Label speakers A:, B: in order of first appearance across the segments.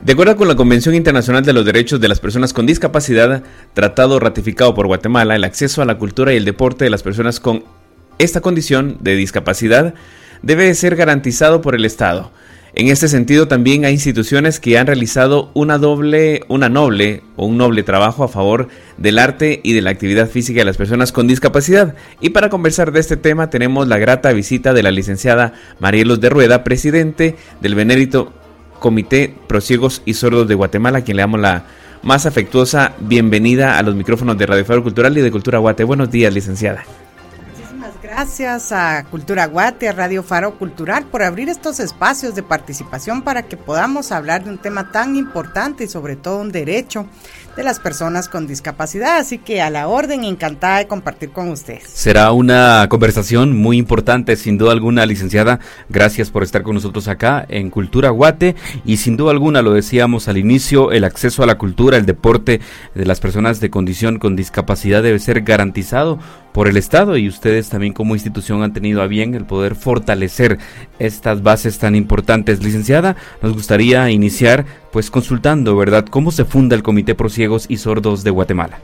A: De acuerdo con la Convención Internacional de los Derechos de las Personas con Discapacidad, tratado ratificado por Guatemala, el acceso a la cultura y el deporte de las personas con esta condición de discapacidad debe ser garantizado por el Estado. En este sentido, también hay instituciones que han realizado una doble, una noble o un noble trabajo a favor del arte y de la actividad física de las personas con discapacidad. Y para conversar de este tema tenemos la grata visita de la licenciada Marielos de Rueda, presidente del Benérito Comité Prosiegos y Sordos de Guatemala, a quien le damos la más afectuosa bienvenida a los micrófonos de Radio Faro Cultural y de Cultura Guate. Buenos días, licenciada.
B: Gracias a Cultura Guate, a Radio Faro Cultural, por abrir estos espacios de participación para que podamos hablar de un tema tan importante y sobre todo un derecho de las personas con discapacidad. Así que a la orden, encantada de compartir con ustedes.
C: Será una conversación muy importante, sin duda alguna, licenciada. Gracias por estar con nosotros acá en Cultura Guate. Y sin duda alguna, lo decíamos al inicio, el acceso a la cultura, el deporte de las personas de condición con discapacidad debe ser garantizado por el Estado y ustedes también como institución han tenido a bien el poder fortalecer estas bases tan importantes. Licenciada, nos gustaría iniciar pues consultando, ¿verdad?, cómo se funda el Comité Pro Ciegos y Sordos de Guatemala.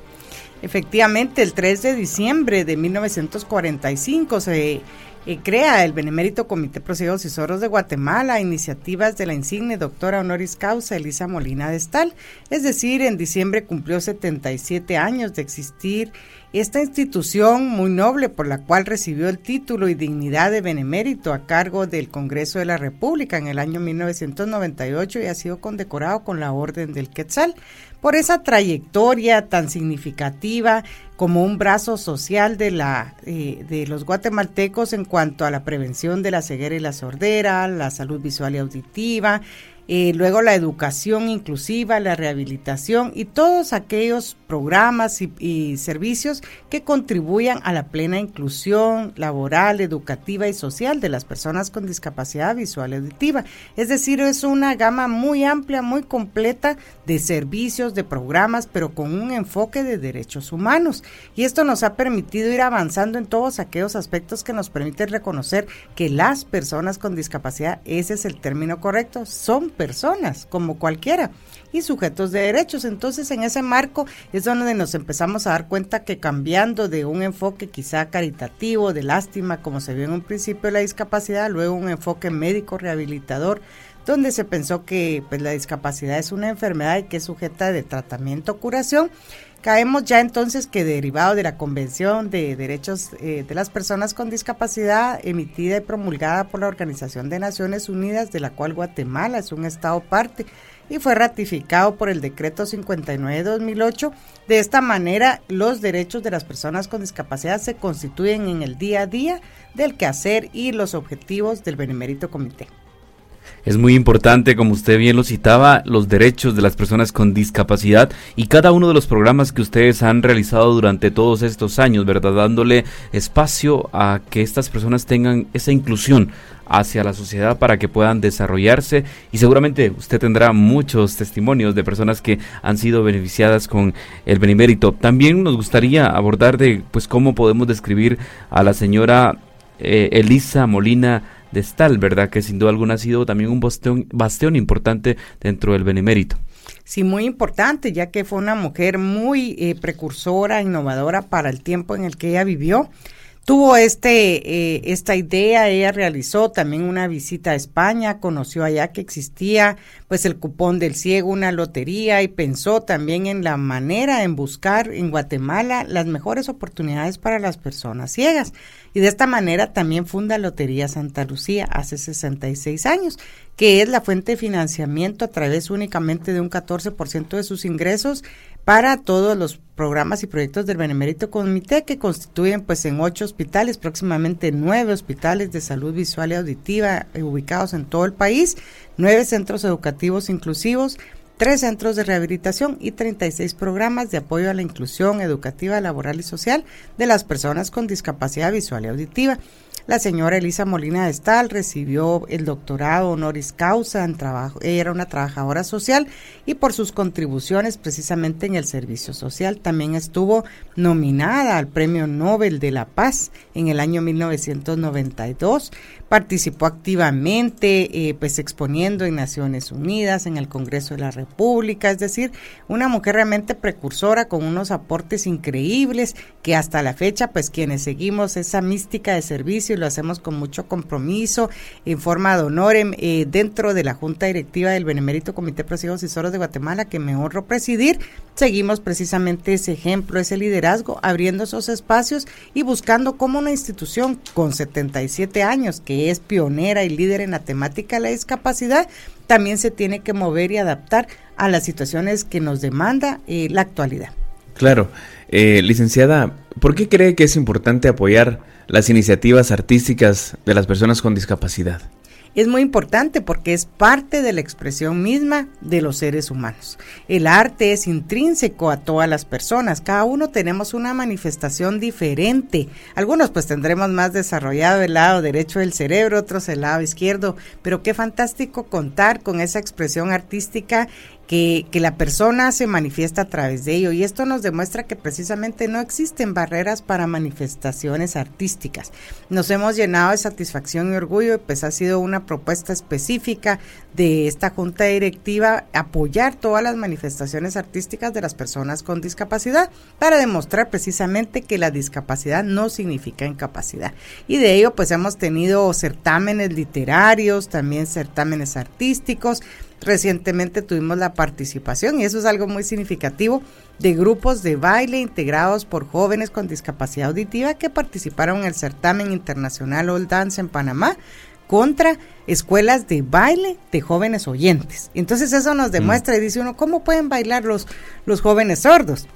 B: Efectivamente, el 3 de diciembre de 1945 se eh, crea el Benemérito Comité Pro Ciegos y Sordos de Guatemala, iniciativas de la insigne doctora honoris causa Elisa Molina de Estal. Es decir, en diciembre cumplió 77 años de existir esta institución muy noble por la cual recibió el título y dignidad de benemérito a cargo del Congreso de la República en el año 1998 y ha sido condecorado con la Orden del Quetzal por esa trayectoria tan significativa como un brazo social de, la, eh, de los guatemaltecos en cuanto a la prevención de la ceguera y la sordera, la salud visual y auditiva, luego la educación inclusiva, la rehabilitación y todos aquellos programas y, servicios que contribuyan a la plena inclusión laboral, educativa y social de las personas con discapacidad visual y auditiva. Es decir, es una gama muy amplia, muy completa de servicios, de programas, pero con un enfoque de derechos humanos. Y esto nos ha permitido ir avanzando en todos aquellos aspectos que nos permiten reconocer que las personas con discapacidad, ese es el término correcto, son personas como cualquiera y sujetos de derechos. Entonces, en ese marco es donde nos empezamos a dar cuenta que cambiando de un enfoque quizá caritativo, de lástima, como se vio en un principio la discapacidad, luego un enfoque médico rehabilitador, donde se pensó que pues, la discapacidad es una enfermedad y que es sujeta de tratamiento o curación. Caemos ya entonces que derivado de la Convención de Derechos eh, de las Personas con Discapacidad emitida y promulgada por la Organización de Naciones Unidas, de la cual Guatemala es un Estado parte, y fue ratificado por el decreto 59-2008. De esta manera, los derechos de las personas con discapacidad se constituyen en el día a día del quehacer y los objetivos del Benemérito Comité.
C: Es muy importante, como usted bien lo citaba, los derechos de las personas con discapacidad y cada uno de los programas que ustedes han realizado durante todos estos años, ¿verdad? Dándole espacio a que estas personas tengan esa inclusión hacia la sociedad para que puedan desarrollarse y seguramente usted tendrá muchos testimonios de personas que han sido beneficiadas con el benemérito. También nos gustaría abordar de pues cómo podemos describir a la señora eh, Elisa Molina de Stal, ¿verdad? Que sin duda alguna ha sido también un bastión, bastión importante dentro del benemérito.
B: Sí, muy importante, ya que fue una mujer muy eh, precursora, innovadora para el tiempo en el que ella vivió tuvo este, eh, esta idea, ella realizó también una visita a España, conoció allá que existía pues el cupón del ciego, una lotería y pensó también en la manera en buscar en Guatemala las mejores oportunidades para las personas ciegas. Y de esta manera también funda Lotería Santa Lucía hace 66 años, que es la fuente de financiamiento a través únicamente de un 14% de sus ingresos para todos los programas y proyectos del Benemérito Comité que constituyen pues en ocho hospitales, próximamente nueve hospitales de salud visual y auditiva eh, ubicados en todo el país, nueve centros educativos inclusivos, tres centros de rehabilitación y 36 programas de apoyo a la inclusión educativa, laboral y social de las personas con discapacidad visual y auditiva. La señora Elisa Molina de Estal recibió el doctorado honoris causa en trabajo, era una trabajadora social y por sus contribuciones precisamente en el servicio social. También estuvo nominada al Premio Nobel de la Paz en el año 1992 participó activamente, eh, pues exponiendo en Naciones Unidas, en el Congreso de la República, es decir, una mujer realmente precursora con unos aportes increíbles que hasta la fecha, pues quienes seguimos esa mística de servicio y lo hacemos con mucho compromiso, en forma de honor eh, dentro de la Junta Directiva del Benemérito Comité de y Soros de Guatemala, que me honro presidir, seguimos precisamente ese ejemplo, ese liderazgo, abriendo esos espacios y buscando como una institución con 77 años que es pionera y líder en la temática de la discapacidad, también se tiene que mover y adaptar a las situaciones que nos demanda eh, la actualidad.
A: Claro. Eh, licenciada, ¿por qué cree que es importante apoyar las iniciativas artísticas de las personas con discapacidad?
B: es muy importante porque es parte de la expresión misma de los seres humanos. El arte es intrínseco a todas las personas, cada uno tenemos una manifestación diferente. Algunos pues tendremos más desarrollado el lado derecho del cerebro, otros el lado izquierdo, pero qué fantástico contar con esa expresión artística que, la persona se manifiesta a través de ello. Y esto nos demuestra que precisamente no existen barreras para manifestaciones artísticas. Nos hemos llenado de satisfacción y orgullo, pues ha sido una propuesta específica de esta junta directiva apoyar todas las manifestaciones artísticas de las personas con discapacidad para demostrar precisamente que la discapacidad no significa incapacidad. Y de ello pues hemos tenido certámenes literarios, también certámenes artísticos, Recientemente tuvimos la participación, y eso es algo muy significativo, de grupos de baile integrados por jóvenes con discapacidad auditiva que participaron en el certamen internacional Old Dance en Panamá contra escuelas de baile de jóvenes oyentes. Entonces eso nos demuestra y dice uno, ¿cómo pueden bailar los, los jóvenes sordos?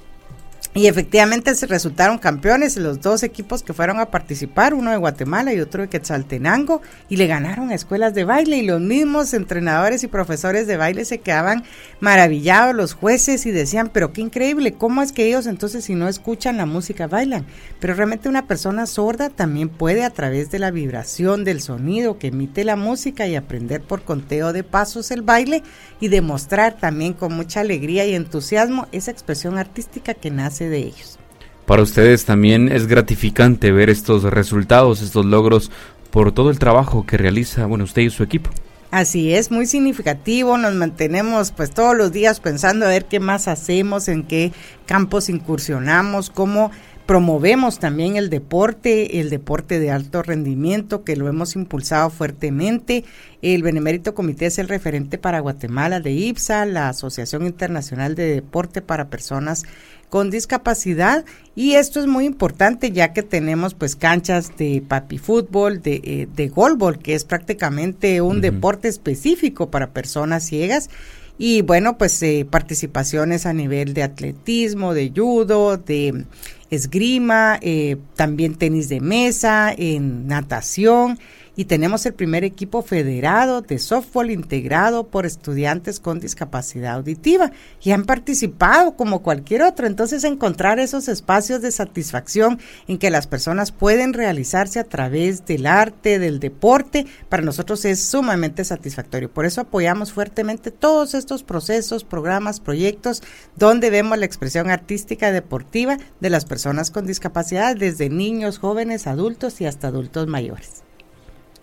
B: Y efectivamente se resultaron campeones los dos equipos que fueron a participar, uno de Guatemala y otro de Quetzaltenango, y le ganaron a escuelas de baile y los mismos entrenadores y profesores de baile se quedaban maravillados, los jueces, y decían, pero qué increíble, ¿cómo es que ellos entonces si no escuchan la música bailan? Pero realmente una persona sorda también puede a través de la vibración del sonido que emite la música y aprender por conteo de pasos el baile y demostrar también con mucha alegría y entusiasmo esa expresión artística que nace de ellos.
C: Para ustedes también es gratificante ver estos resultados, estos logros por todo el trabajo que realiza, bueno, usted y su equipo.
B: Así es, muy significativo, nos mantenemos pues todos los días pensando a ver qué más hacemos, en qué campos incursionamos, cómo promovemos también el deporte, el deporte de alto rendimiento, que lo hemos impulsado fuertemente. El Benemérito Comité es el referente para Guatemala de IPSA, la Asociación Internacional de Deporte para Personas con discapacidad. Y esto es muy importante ya que tenemos pues canchas de papi fútbol, de, eh, de golbol, que es prácticamente un deporte específico para personas ciegas. Y bueno pues eh, participaciones a nivel de atletismo, de judo, de esgrima, eh, también tenis de mesa, en natación y tenemos el primer equipo federado de softball integrado por estudiantes con discapacidad auditiva y han participado como cualquier otro. Entonces encontrar esos espacios de satisfacción en que las personas pueden realizarse a través del arte, del deporte, para nosotros es sumamente satisfactorio. Por eso apoyamos fuertemente todos estos procesos, programas, proyectos donde vemos la expresión artística deportiva de las personas con discapacidad desde niños, jóvenes, adultos y hasta adultos mayores.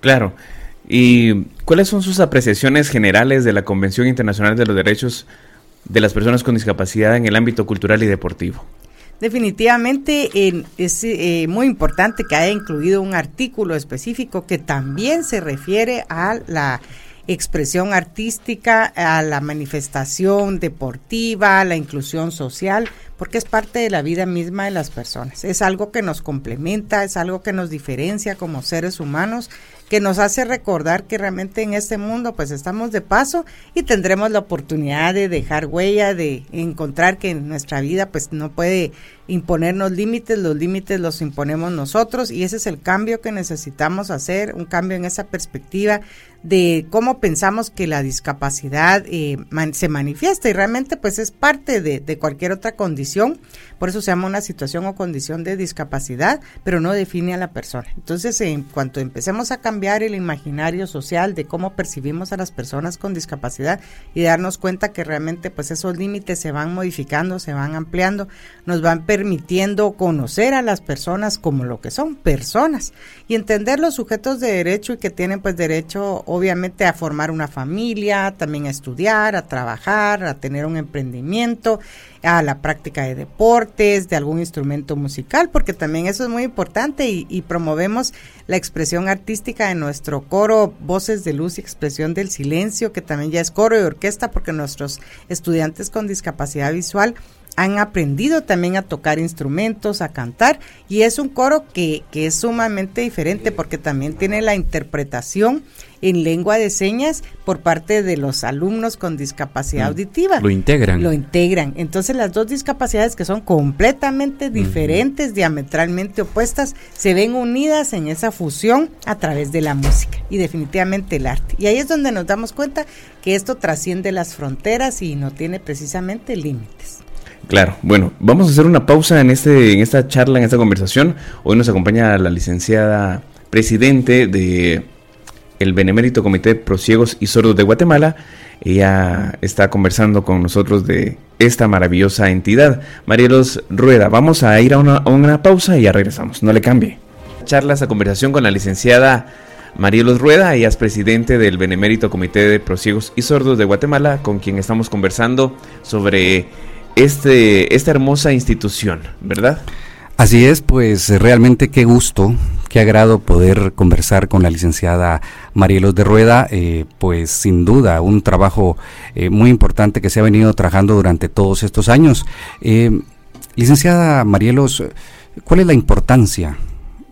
A: Claro. ¿Y cuáles son sus apreciaciones generales de la Convención Internacional de los Derechos de las Personas con Discapacidad en el ámbito cultural y deportivo?
B: Definitivamente es eh, muy importante que haya incluido un artículo específico que también se refiere a la expresión artística, a la manifestación deportiva, a la inclusión social, porque es parte de la vida misma de las personas. Es algo que nos complementa, es algo que nos diferencia como seres humanos, que nos hace recordar que realmente en este mundo pues estamos de paso y tendremos la oportunidad de dejar huella, de encontrar que en nuestra vida pues no puede imponernos límites, los límites los imponemos nosotros y ese es el cambio que necesitamos hacer, un cambio en esa perspectiva de cómo pensamos que la discapacidad eh, se manifiesta y realmente pues es parte de, de, cualquier otra condición, por eso se llama una situación o condición de discapacidad, pero no define a la persona. Entonces, en cuanto empecemos a cambiar el imaginario social de cómo percibimos a las personas con discapacidad y darnos cuenta que realmente pues esos límites se van modificando, se van ampliando, nos van permitiendo conocer a las personas como lo que son, personas, y entender los sujetos de derecho y que tienen pues derecho obviamente a formar una familia, también a estudiar, a trabajar, a tener un emprendimiento, a la práctica de deportes, de algún instrumento musical, porque también eso es muy importante y, y promovemos la expresión artística de nuestro coro Voces de Luz y Expresión del Silencio, que también ya es coro y orquesta, porque nuestros estudiantes con discapacidad visual han aprendido también a tocar instrumentos, a cantar, y es un coro que, que, es sumamente diferente porque también tiene la interpretación en lengua de señas por parte de los alumnos con discapacidad mm, auditiva.
C: Lo integran.
B: Lo integran. Entonces las dos discapacidades que son completamente diferentes, diametralmente opuestas, se ven unidas en esa fusión a través de la música y definitivamente el arte. Y ahí es donde nos damos cuenta que esto trasciende las fronteras y no tiene precisamente límites.
A: Claro, bueno, vamos a hacer una pausa en este, en esta charla, en esta conversación. Hoy nos acompaña la licenciada presidente de el Benemérito Comité Prosiegos y Sordos de Guatemala. Ella está conversando con nosotros de esta maravillosa entidad. Marielos Rueda, vamos a ir a una, a una pausa y ya regresamos. No le cambie. Charla esta conversación con la licenciada Marielos Rueda, ella es presidente del Benemérito Comité de Prosiegos y Sordos de Guatemala, con quien estamos conversando sobre este, esta hermosa institución, ¿verdad?
D: Así es, pues realmente qué gusto, qué agrado poder conversar con la licenciada Marielos de Rueda, eh, pues sin duda un trabajo eh, muy importante que se ha venido trabajando durante todos estos años. Eh, licenciada Marielos, ¿cuál es la importancia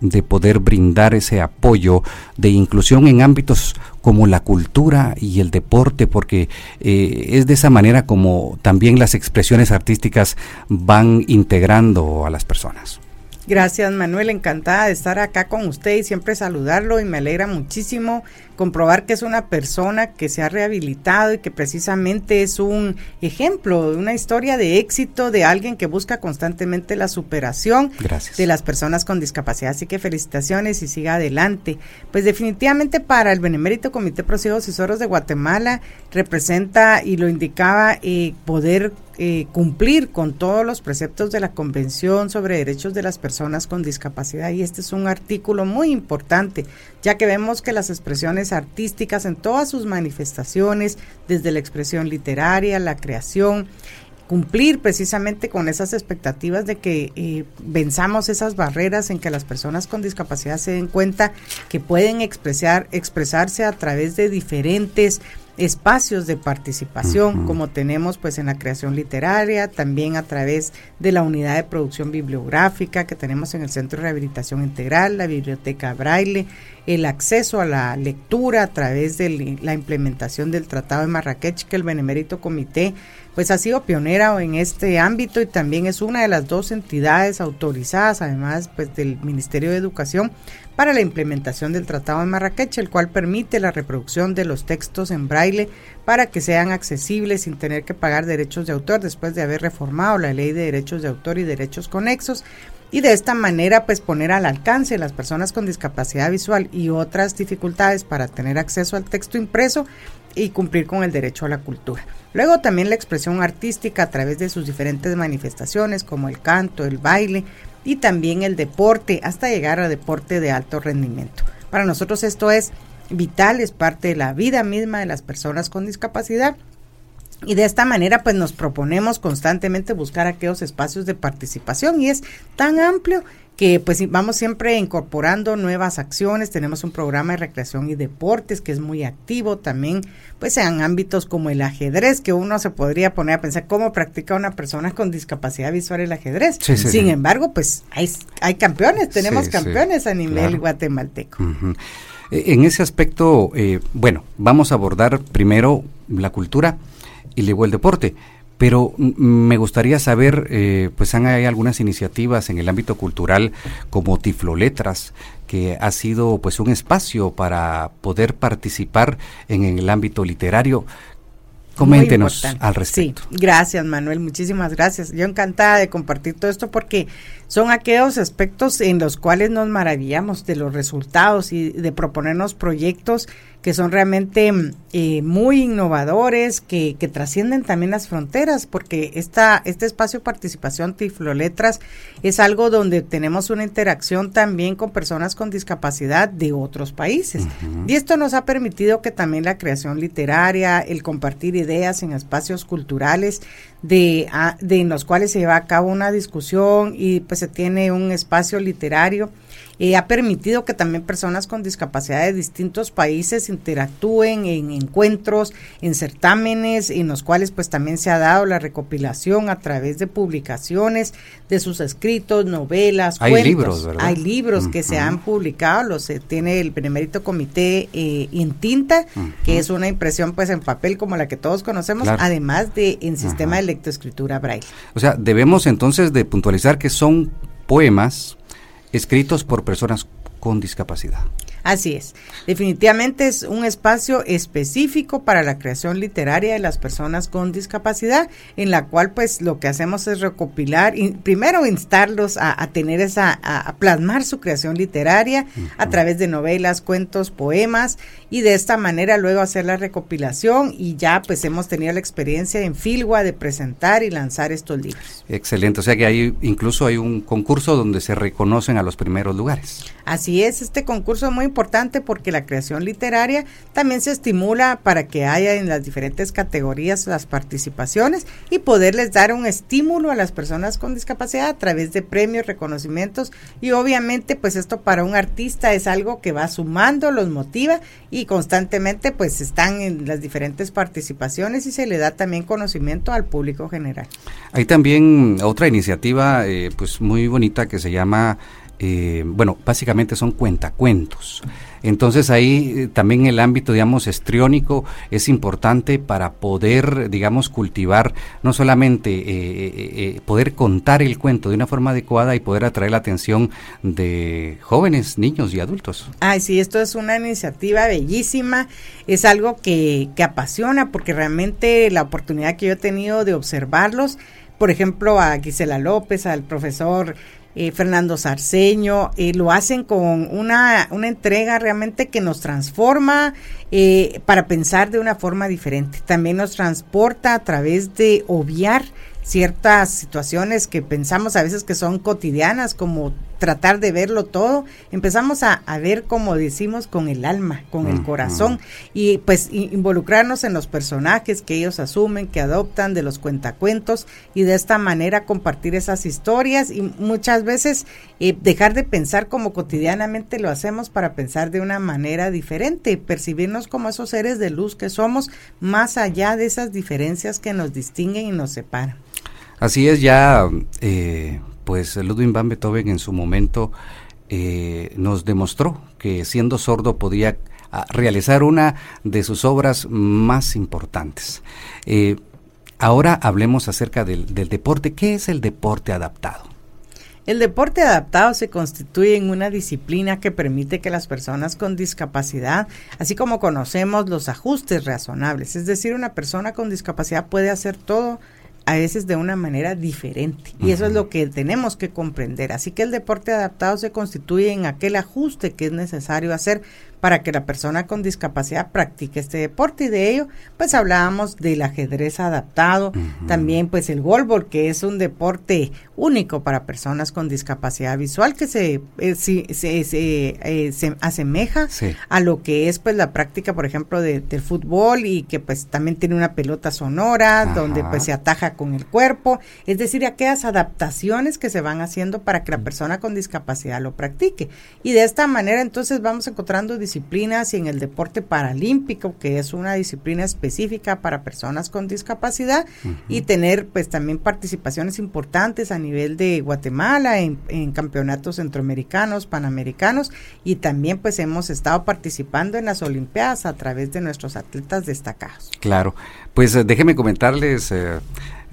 D: de poder brindar ese apoyo de inclusión en ámbitos como la cultura y el deporte, porque eh, es de esa manera como también las expresiones artísticas van integrando a las personas.
B: Gracias Manuel, encantada de estar acá con usted y siempre saludarlo y me alegra muchísimo comprobar que es una persona que se ha rehabilitado y que precisamente es un ejemplo de una historia de éxito de alguien que busca constantemente la superación de las personas con discapacidad. Así que felicitaciones y siga adelante. Pues definitivamente para el Benemérito Comité Procesos y Soros de Guatemala representa y lo indicaba eh, poder eh, cumplir con todos los preceptos de la Convención sobre Derechos de las Personas con Discapacidad. Y este es un artículo muy importante, ya que vemos que las expresiones artísticas en todas sus manifestaciones, desde la expresión literaria, la creación, cumplir precisamente con esas expectativas de que eh, venzamos esas barreras en que las personas con discapacidad se den cuenta que pueden expresar, expresarse a través de diferentes espacios de participación, como tenemos pues en la creación literaria, también a través de la unidad de producción bibliográfica que tenemos en el Centro de Rehabilitación Integral, la Biblioteca Braille, el acceso a la lectura a través de la implementación del Tratado de Marrakech que el Benemérito Comité pues ha sido pionera en este ámbito y también es una de las dos entidades autorizadas, además pues del Ministerio de Educación, para la implementación del Tratado de Marrakech, el cual permite la reproducción de los textos en braille para que sean accesibles sin tener que pagar derechos de autor después de haber reformado la ley de derechos de autor y derechos conexos. Y de esta manera pues poner al alcance a las personas con discapacidad visual y otras dificultades para tener acceso al texto impreso y cumplir con el derecho a la cultura. Luego también la expresión artística a través de sus diferentes manifestaciones como el canto, el baile, y también el deporte hasta llegar al deporte de alto rendimiento. Para nosotros esto es vital, es parte de la vida misma de las personas con discapacidad y de esta manera pues nos proponemos constantemente buscar aquellos espacios de participación. Y es tan amplio que pues vamos siempre incorporando nuevas acciones, tenemos un programa de recreación y deportes que es muy activo también, pues en ámbitos como el ajedrez, que uno se podría poner a pensar cómo practica una persona con discapacidad visual el ajedrez. Sin embargo, pues hay, hay campeones, tenemos campeones a nivel guatemalteco.
D: E, en ese aspecto, eh, bueno, vamos a abordar primero la cultura y luego el deporte pero me gustaría saber, eh, pues hay algunas iniciativas en el ámbito cultural como Tifloletras, que ha sido pues un espacio para poder participar en el ámbito literario. Coméntenos al respecto.
B: Sí, gracias Manuel, muchísimas gracias. Yo encantada de compartir todo esto porque son aquellos aspectos en los cuales nos maravillamos de los resultados y de proponernos proyectos que son realmente eh, muy innovadores, que, que, trascienden también las fronteras, porque esta, este espacio de participación Tifloletras es algo donde tenemos una interacción también con personas con discapacidad de otros países. Y esto nos ha permitido que también la creación literaria, el compartir ideas en espacios culturales, de, ah, de en los cuales se lleva a cabo una discusión y pues se tiene un espacio literario eh, ha permitido que también personas con discapacidad de distintos países interactúen en encuentros, en certámenes, en los cuales pues también se ha dado la recopilación a través de publicaciones de sus escritos, novelas,
D: Hay libros, ¿verdad?
B: Hay libros que se han publicado, los eh, tiene el Benemérito Comité eh, en tinta, que es una impresión pues en papel como la que todos conocemos, además de en sistema de lectoescritura braille.
D: O sea, debemos entonces de puntualizar que son poemas escritos por personas con discapacidad.
B: Así es. Definitivamente es un espacio específico para la creación literaria de las personas con discapacidad, en la cual pues lo que hacemos es recopilar, y primero instarlos a, tener esa, a, plasmar su creación literaria a través de novelas, cuentos, poemas, y de esta manera luego hacer la recopilación y ya pues hemos tenido la experiencia en Filgua de presentar y lanzar estos libros.
D: Excelente, o sea que hay incluso hay un concurso donde se reconocen a los primeros lugares.
B: Así es, este concurso es muy importante porque la creación literaria también se estimula para que haya en las diferentes categorías las participaciones y poderles dar un estímulo a las personas con discapacidad a través de premios, reconocimientos y obviamente pues esto para un artista es algo que va sumando, los motiva y constantemente pues están en las diferentes participaciones y se le da también conocimiento al público general.
D: Hay también otra iniciativa eh, pues muy bonita que se llama eh, bueno, básicamente son cuentacuentos. Entonces ahí eh, también el ámbito, digamos, estriónico es importante para poder, digamos, cultivar, no solamente eh, poder contar el cuento de una forma adecuada y poder atraer la atención de jóvenes, niños y adultos.
B: Ay, sí, esto es una iniciativa bellísima, es algo que, que apasiona porque realmente la oportunidad que yo he tenido de observarlos, por ejemplo, a Gisela López, al profesor eh, Fernando Sarceño, eh, lo hacen con una, una entrega realmente que nos transforma eh, para pensar de una forma diferente. También nos transporta a través de obviar ciertas situaciones que pensamos a veces que son cotidianas, como tratar de verlo todo, empezamos a, ver, como decimos, con el alma, con el corazón, y pues involucrarnos en los personajes que ellos asumen, que adoptan de los cuentacuentos, y de esta manera compartir esas historias, y muchas veces eh, dejar de pensar como cotidianamente lo hacemos para pensar de una manera diferente, percibirnos como esos seres de luz que somos, más allá de esas diferencias que nos distinguen y nos separan.
D: Así es, ya eh, pues Ludwig van Beethoven en su momento eh, nos demostró que siendo sordo podía ah, realizar una de sus obras más importantes. Eh, ahora hablemos acerca del, del deporte. ¿Qué es el deporte adaptado?
B: El deporte adaptado se constituye en una disciplina que permite que las personas con discapacidad, así como conocemos los ajustes razonables, es decir, una persona con discapacidad puede hacer todo a veces de una manera diferente. Y eso es lo que tenemos que comprender. Así que el deporte adaptado se constituye en aquel ajuste que es necesario hacer para que la persona con discapacidad practique este deporte. Y de ello pues hablábamos del ajedrez adaptado, también pues el golbol que es un deporte único para personas con discapacidad visual que se, eh, se, eh, se, asemeja a lo que es pues la práctica por ejemplo de, del fútbol y que pues también tiene una pelota sonora donde pues se ataja con el cuerpo, es decir, aquellas adaptaciones que se van haciendo para que la persona con discapacidad lo practique. Y de esta manera entonces vamos encontrando disciplinas y en el deporte paralímpico, que es una disciplina específica para personas con discapacidad, y tener pues también participaciones importantes a nivel de Guatemala en, campeonatos centroamericanos, panamericanos, y también pues hemos estado participando en las Olimpiadas a través de nuestros atletas destacados.
D: Claro, pues eh, déjeme comentarles. Eh,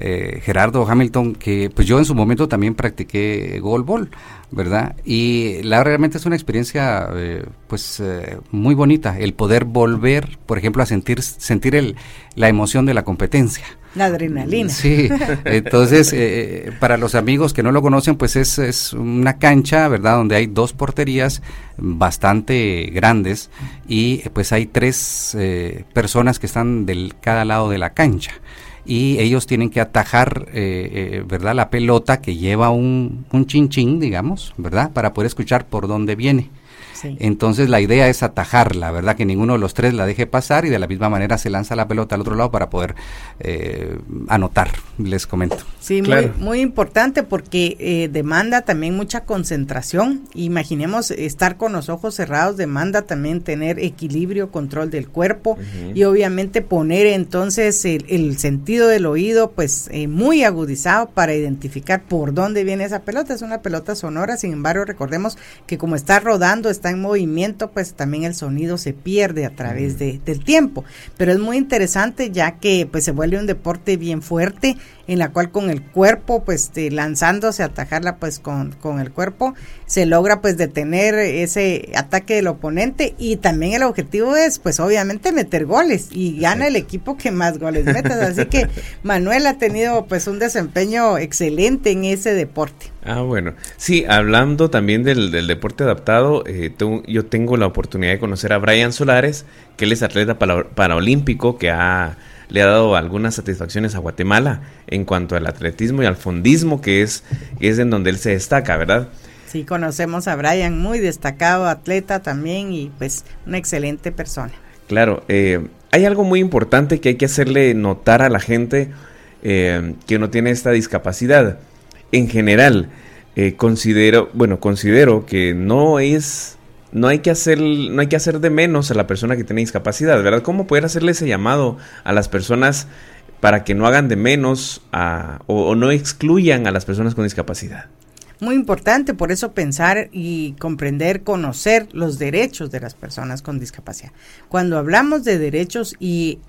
D: eh, Gerardo Hamilton, que pues yo en su momento también practiqué golbol, ¿verdad? Y la realmente es una experiencia eh, pues eh, muy bonita, el poder volver, por ejemplo, a sentir, sentir el, la emoción de la competencia.
B: La adrenalina.
D: Sí, entonces para los amigos que no lo conocen, pues es, es una cancha, ¿verdad? Donde hay dos porterías bastante grandes y pues hay tres personas que están del cada lado de la cancha y ellos tienen que atajar, eh, eh, ¿verdad? La pelota que lleva un, un chin digamos, ¿verdad? Para poder escuchar por dónde viene. Entonces la idea es atajarla, ¿verdad? Que ninguno de los tres la deje pasar y de la misma manera se lanza la pelota al otro lado para poder eh, anotar, les comento.
B: Sí, muy, muy importante porque eh, demanda también mucha concentración. Imaginemos estar con los ojos cerrados, demanda también tener equilibrio, control del cuerpo y obviamente poner entonces el, sentido del oído pues eh, muy agudizado para identificar por dónde viene esa pelota. Es una pelota sonora, sin embargo recordemos que como está rodando, está en movimiento, pues también el sonido se pierde a través de, del tiempo. Pero es muy interesante ya que pues se vuelve un deporte bien fuerte en la cual con el cuerpo, pues lanzándose a atajarla pues con, con el cuerpo, se logra pues detener ese ataque del oponente y también el objetivo es pues obviamente meter goles y gana el equipo que más goles metas. Así que Manuel ha tenido pues un desempeño excelente en ese deporte.
A: Ah, bueno. Sí, hablando también del, del deporte adaptado, eh, yo tengo la oportunidad de conocer a Brian Solares, que él es atleta para, paraolímpico, que ha le ha dado algunas satisfacciones a Guatemala en cuanto al atletismo y al fondismo, que es, es en donde él se destaca, ¿verdad?
B: Sí, conocemos a Brian, muy destacado atleta también y pues una excelente persona.
A: Claro, eh, hay algo muy importante que hay que hacerle notar a la gente eh, que no tiene esta discapacidad. En general, eh, considero, bueno, considero que no es no hay que hacer no hay que hacer de menos a la persona que tiene discapacidad, ¿verdad? ¿Cómo poder hacerle ese llamado a las personas para que no hagan de menos o, no excluyan a las personas con discapacidad?
B: Muy importante, por eso pensar y comprender, conocer los derechos de las personas con discapacidad. Cuando hablamos de derechos y,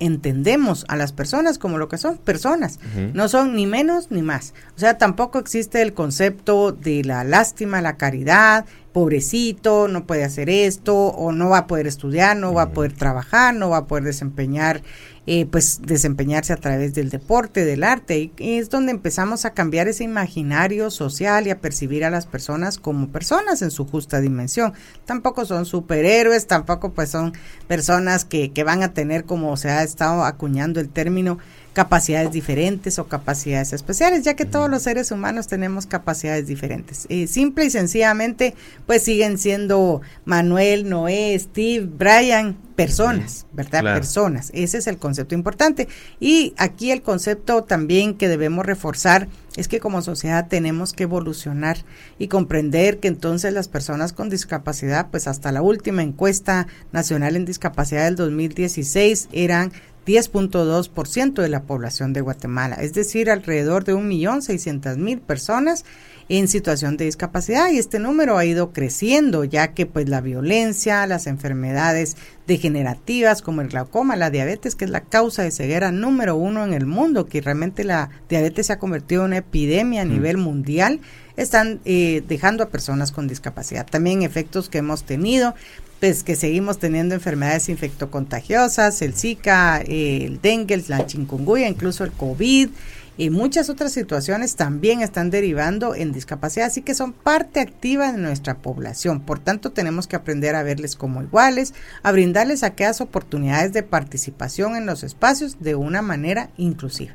B: entendemos a las personas como lo que son personas, no son ni menos ni más. O sea, tampoco existe el concepto de la lástima, la caridad, pobrecito, no puede hacer esto, o no va a poder estudiar, no va a poder trabajar, no va a poder desempeñar, eh, pues desempeñarse a través del deporte, del arte, y es donde empezamos a cambiar ese imaginario social y a percibir a las personas como personas en su justa dimensión. Tampoco son superhéroes, tampoco pues son personas que, que van a tener, como se ha estado acuñando el término, capacidades diferentes o capacidades especiales, ya que todos los seres humanos tenemos capacidades diferentes. Eh, simple y sencillamente, pues siguen siendo Manuel, Noé, Steve, Brian, personas, ¿verdad? Personas. Ese es el concepto importante. Y aquí el concepto también que debemos reforzar es que como sociedad tenemos que evolucionar y comprender que entonces las personas con discapacidad, pues hasta la última encuesta nacional en discapacidad del 2016 eran 10.2% de la población de Guatemala, es decir, alrededor de 1.600.000 personas en situación de discapacidad y este número ha ido creciendo ya que pues la violencia, las enfermedades degenerativas como el glaucoma, la diabetes que es la causa de ceguera número uno en el mundo, que realmente la diabetes se ha convertido en una epidemia a mm. nivel mundial, están eh, dejando a personas con discapacidad. También efectos que hemos tenido pues que seguimos teniendo enfermedades infectocontagiosas, el Zika, el dengue, la chikungunya, incluso el COVID y muchas otras situaciones también están derivando en discapacidad, así que son parte activa de nuestra población. Por tanto, tenemos que aprender a verles como iguales, a brindarles aquellas oportunidades de participación en los espacios de una manera inclusiva.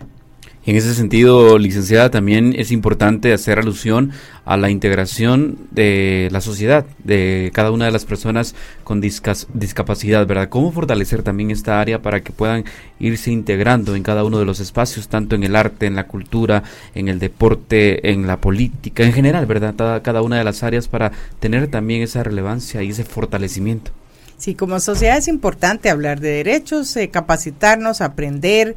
C: En ese sentido, licenciada, también es importante hacer alusión a la integración de la sociedad, de cada una de las personas con discapacidad, ¿verdad? ¿Cómo fortalecer también esta área para que puedan irse integrando en cada uno de los espacios, tanto en el arte, en la cultura, en el deporte, en la política, en general, ¿verdad? Cada, una de las áreas para tener también esa relevancia y ese fortalecimiento.
B: Sí, como sociedad es importante hablar de derechos, eh, capacitarnos, aprender,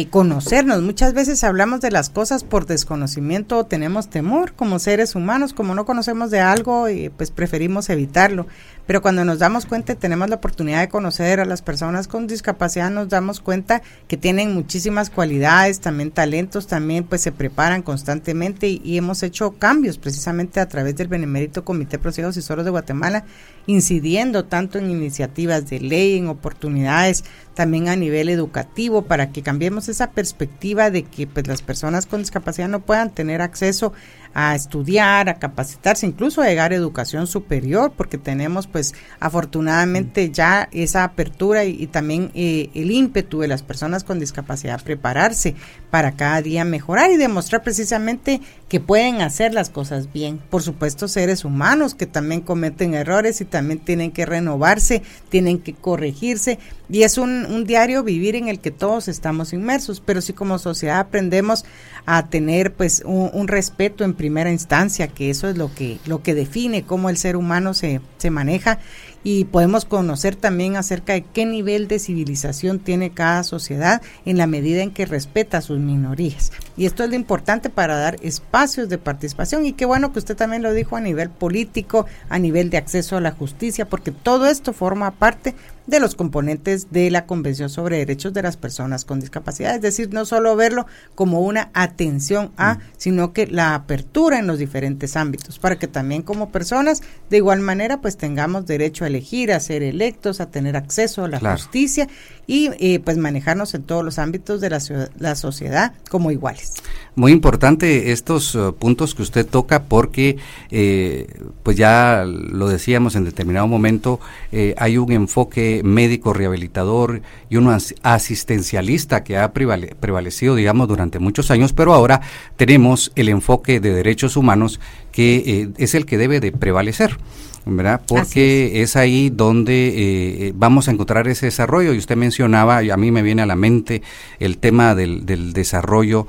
B: eh, conocernos. Muchas veces hablamos de las cosas por desconocimiento o tenemos temor como seres humanos, como no conocemos de algo, y pues preferimos evitarlo. Pero cuando nos damos cuenta y tenemos la oportunidad de conocer a las personas con discapacidad, nos damos cuenta que tienen muchísimas cualidades, también talentos, también pues se preparan constantemente y, hemos hecho cambios precisamente a través del Benemérito Comité Procesos y Soros de Guatemala, incidiendo tanto en iniciativas de ley, en oportunidades también a nivel educativo para que cambiemos esa perspectiva de que pues las personas con discapacidad no puedan tener acceso a estudiar, a capacitarse, incluso a llegar a educación superior, porque tenemos pues afortunadamente ya esa apertura y, también eh, el ímpetu de las personas con discapacidad a prepararse para cada día mejorar y demostrar precisamente que pueden hacer las cosas bien. Por supuesto, seres humanos que también cometen errores y también tienen que renovarse, tienen que corregirse y es un, un diario vivir en el que todos estamos inmersos, pero si como sociedad aprendemos a tener pues un, respeto en primera instancia, que eso es lo que, lo que define cómo el ser humano se, se maneja y podemos conocer también acerca de qué nivel de civilización tiene cada sociedad en la medida en que respeta a sus minorías. Y esto es lo importante para dar espacios de participación y qué bueno que usted también lo dijo a nivel político, a nivel de acceso a la justicia, porque todo esto forma parte de los componentes de la Convención sobre Derechos de las Personas con Discapacidad. Es decir, no solo verlo como una atención a, mm. sino que la apertura en los diferentes ámbitos, para que también como personas, de igual manera, pues tengamos derecho a elegir, a ser electos, a tener acceso a la justicia y eh, pues manejarnos en todos los ámbitos de la, la sociedad como iguales.
D: Muy importante estos uh, puntos que usted toca porque eh, pues ya lo decíamos en determinado momento, eh, hay un enfoque médico rehabilitador y uno asistencialista que ha prevalecido, digamos, durante muchos años, pero ahora tenemos el enfoque de derechos humanos que es el que debe de prevalecer. ¿verdad? Porque es. ahí donde eh, eh, vamos a encontrar ese desarrollo. Y usted mencionaba, y a mí me viene a la mente el tema del, desarrollo,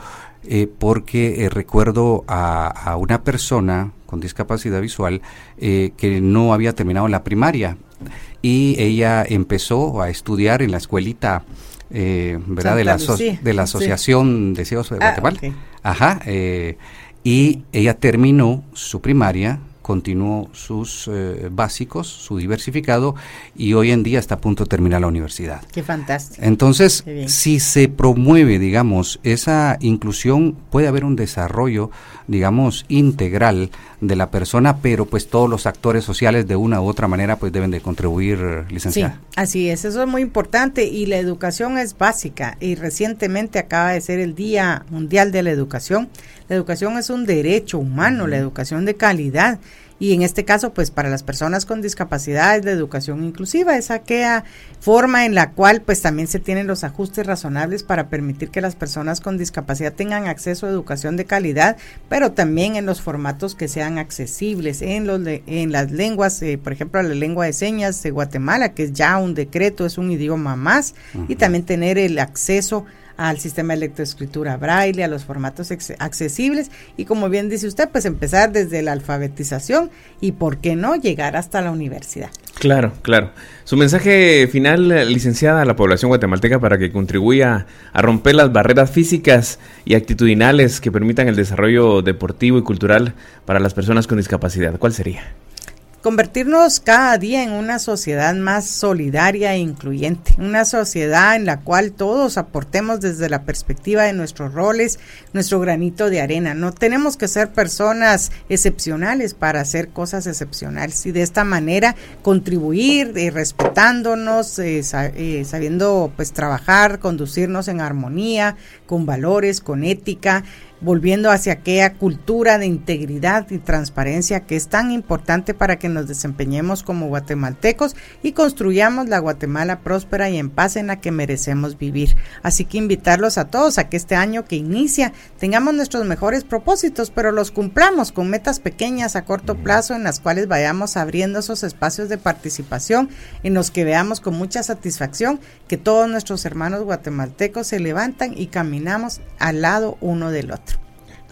D: eh, porque recuerdo a, una persona con discapacidad visual que no había terminado la primaria y ella empezó a estudiar en la escuelita. ¿verdad? De la, de la Asociación de Ciegos de ah, Guatemala. Ajá. y ella terminó su primaria continuó sus eh, básicos, su diversificado y hoy en día está a punto de terminar la universidad.
B: Qué fantástico.
D: Entonces, si se promueve, digamos, esa inclusión, puede haber un desarrollo, digamos, integral de la persona, pero pues todos los actores sociales de una u otra manera pues deben de contribuir, licenciada.
B: Sí, así es, eso es muy importante y la educación es básica y recientemente acaba de ser el Día Mundial de la Educación. La educación es un derecho humano, la educación de calidad y en este caso, pues para las personas con discapacidades, la educación inclusiva es aquella forma en la cual pues también se tienen los ajustes razonables para permitir que las personas con discapacidad tengan acceso a educación de calidad, pero también en los formatos que sean accesibles, en, los en las lenguas, eh, por ejemplo, la lengua de señas de Guatemala, que es ya un decreto, es un idioma más, y también tener el acceso al sistema de lectoescritura braille, a los formatos accesibles y como bien dice usted, pues empezar desde la alfabetización y por qué no llegar hasta la universidad.
A: Claro, claro. Su mensaje final, licenciada, a la población guatemalteca para que contribuya a romper las barreras físicas y actitudinales que permitan el desarrollo deportivo y cultural para las personas con discapacidad, ¿cuál sería?
B: Convertirnos cada día en una sociedad más solidaria e incluyente, una sociedad en la cual todos aportemos desde la perspectiva de nuestros roles, nuestro granito de arena. No tenemos que ser personas excepcionales para hacer cosas excepcionales y de esta manera contribuir eh, respetándonos, eh, eh, sabiendo pues trabajar, conducirnos en armonía, con valores, con ética, volviendo hacia aquella cultura de integridad y transparencia que es tan importante para que nos desempeñemos como guatemaltecos y construyamos la Guatemala próspera y en paz en la que merecemos vivir. Así que invitarlos a todos a que este año que inicia tengamos nuestros mejores propósitos, pero los cumplamos con metas pequeñas a corto plazo en las cuales vayamos abriendo esos espacios de participación en los que veamos con mucha satisfacción que todos nuestros hermanos guatemaltecos se levantan y caminamos al lado uno del otro.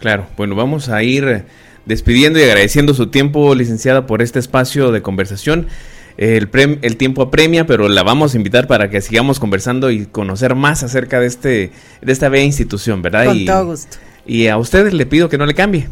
A: Claro, bueno, vamos a ir despidiendo y agradeciendo su tiempo, licenciada, por este espacio de conversación. El, el tiempo apremia, pero la vamos a invitar para que sigamos conversando y conocer más acerca de este de esta bella institución, ¿verdad?
B: Con todo gusto.
A: Y a ustedes le pido que no le cambie.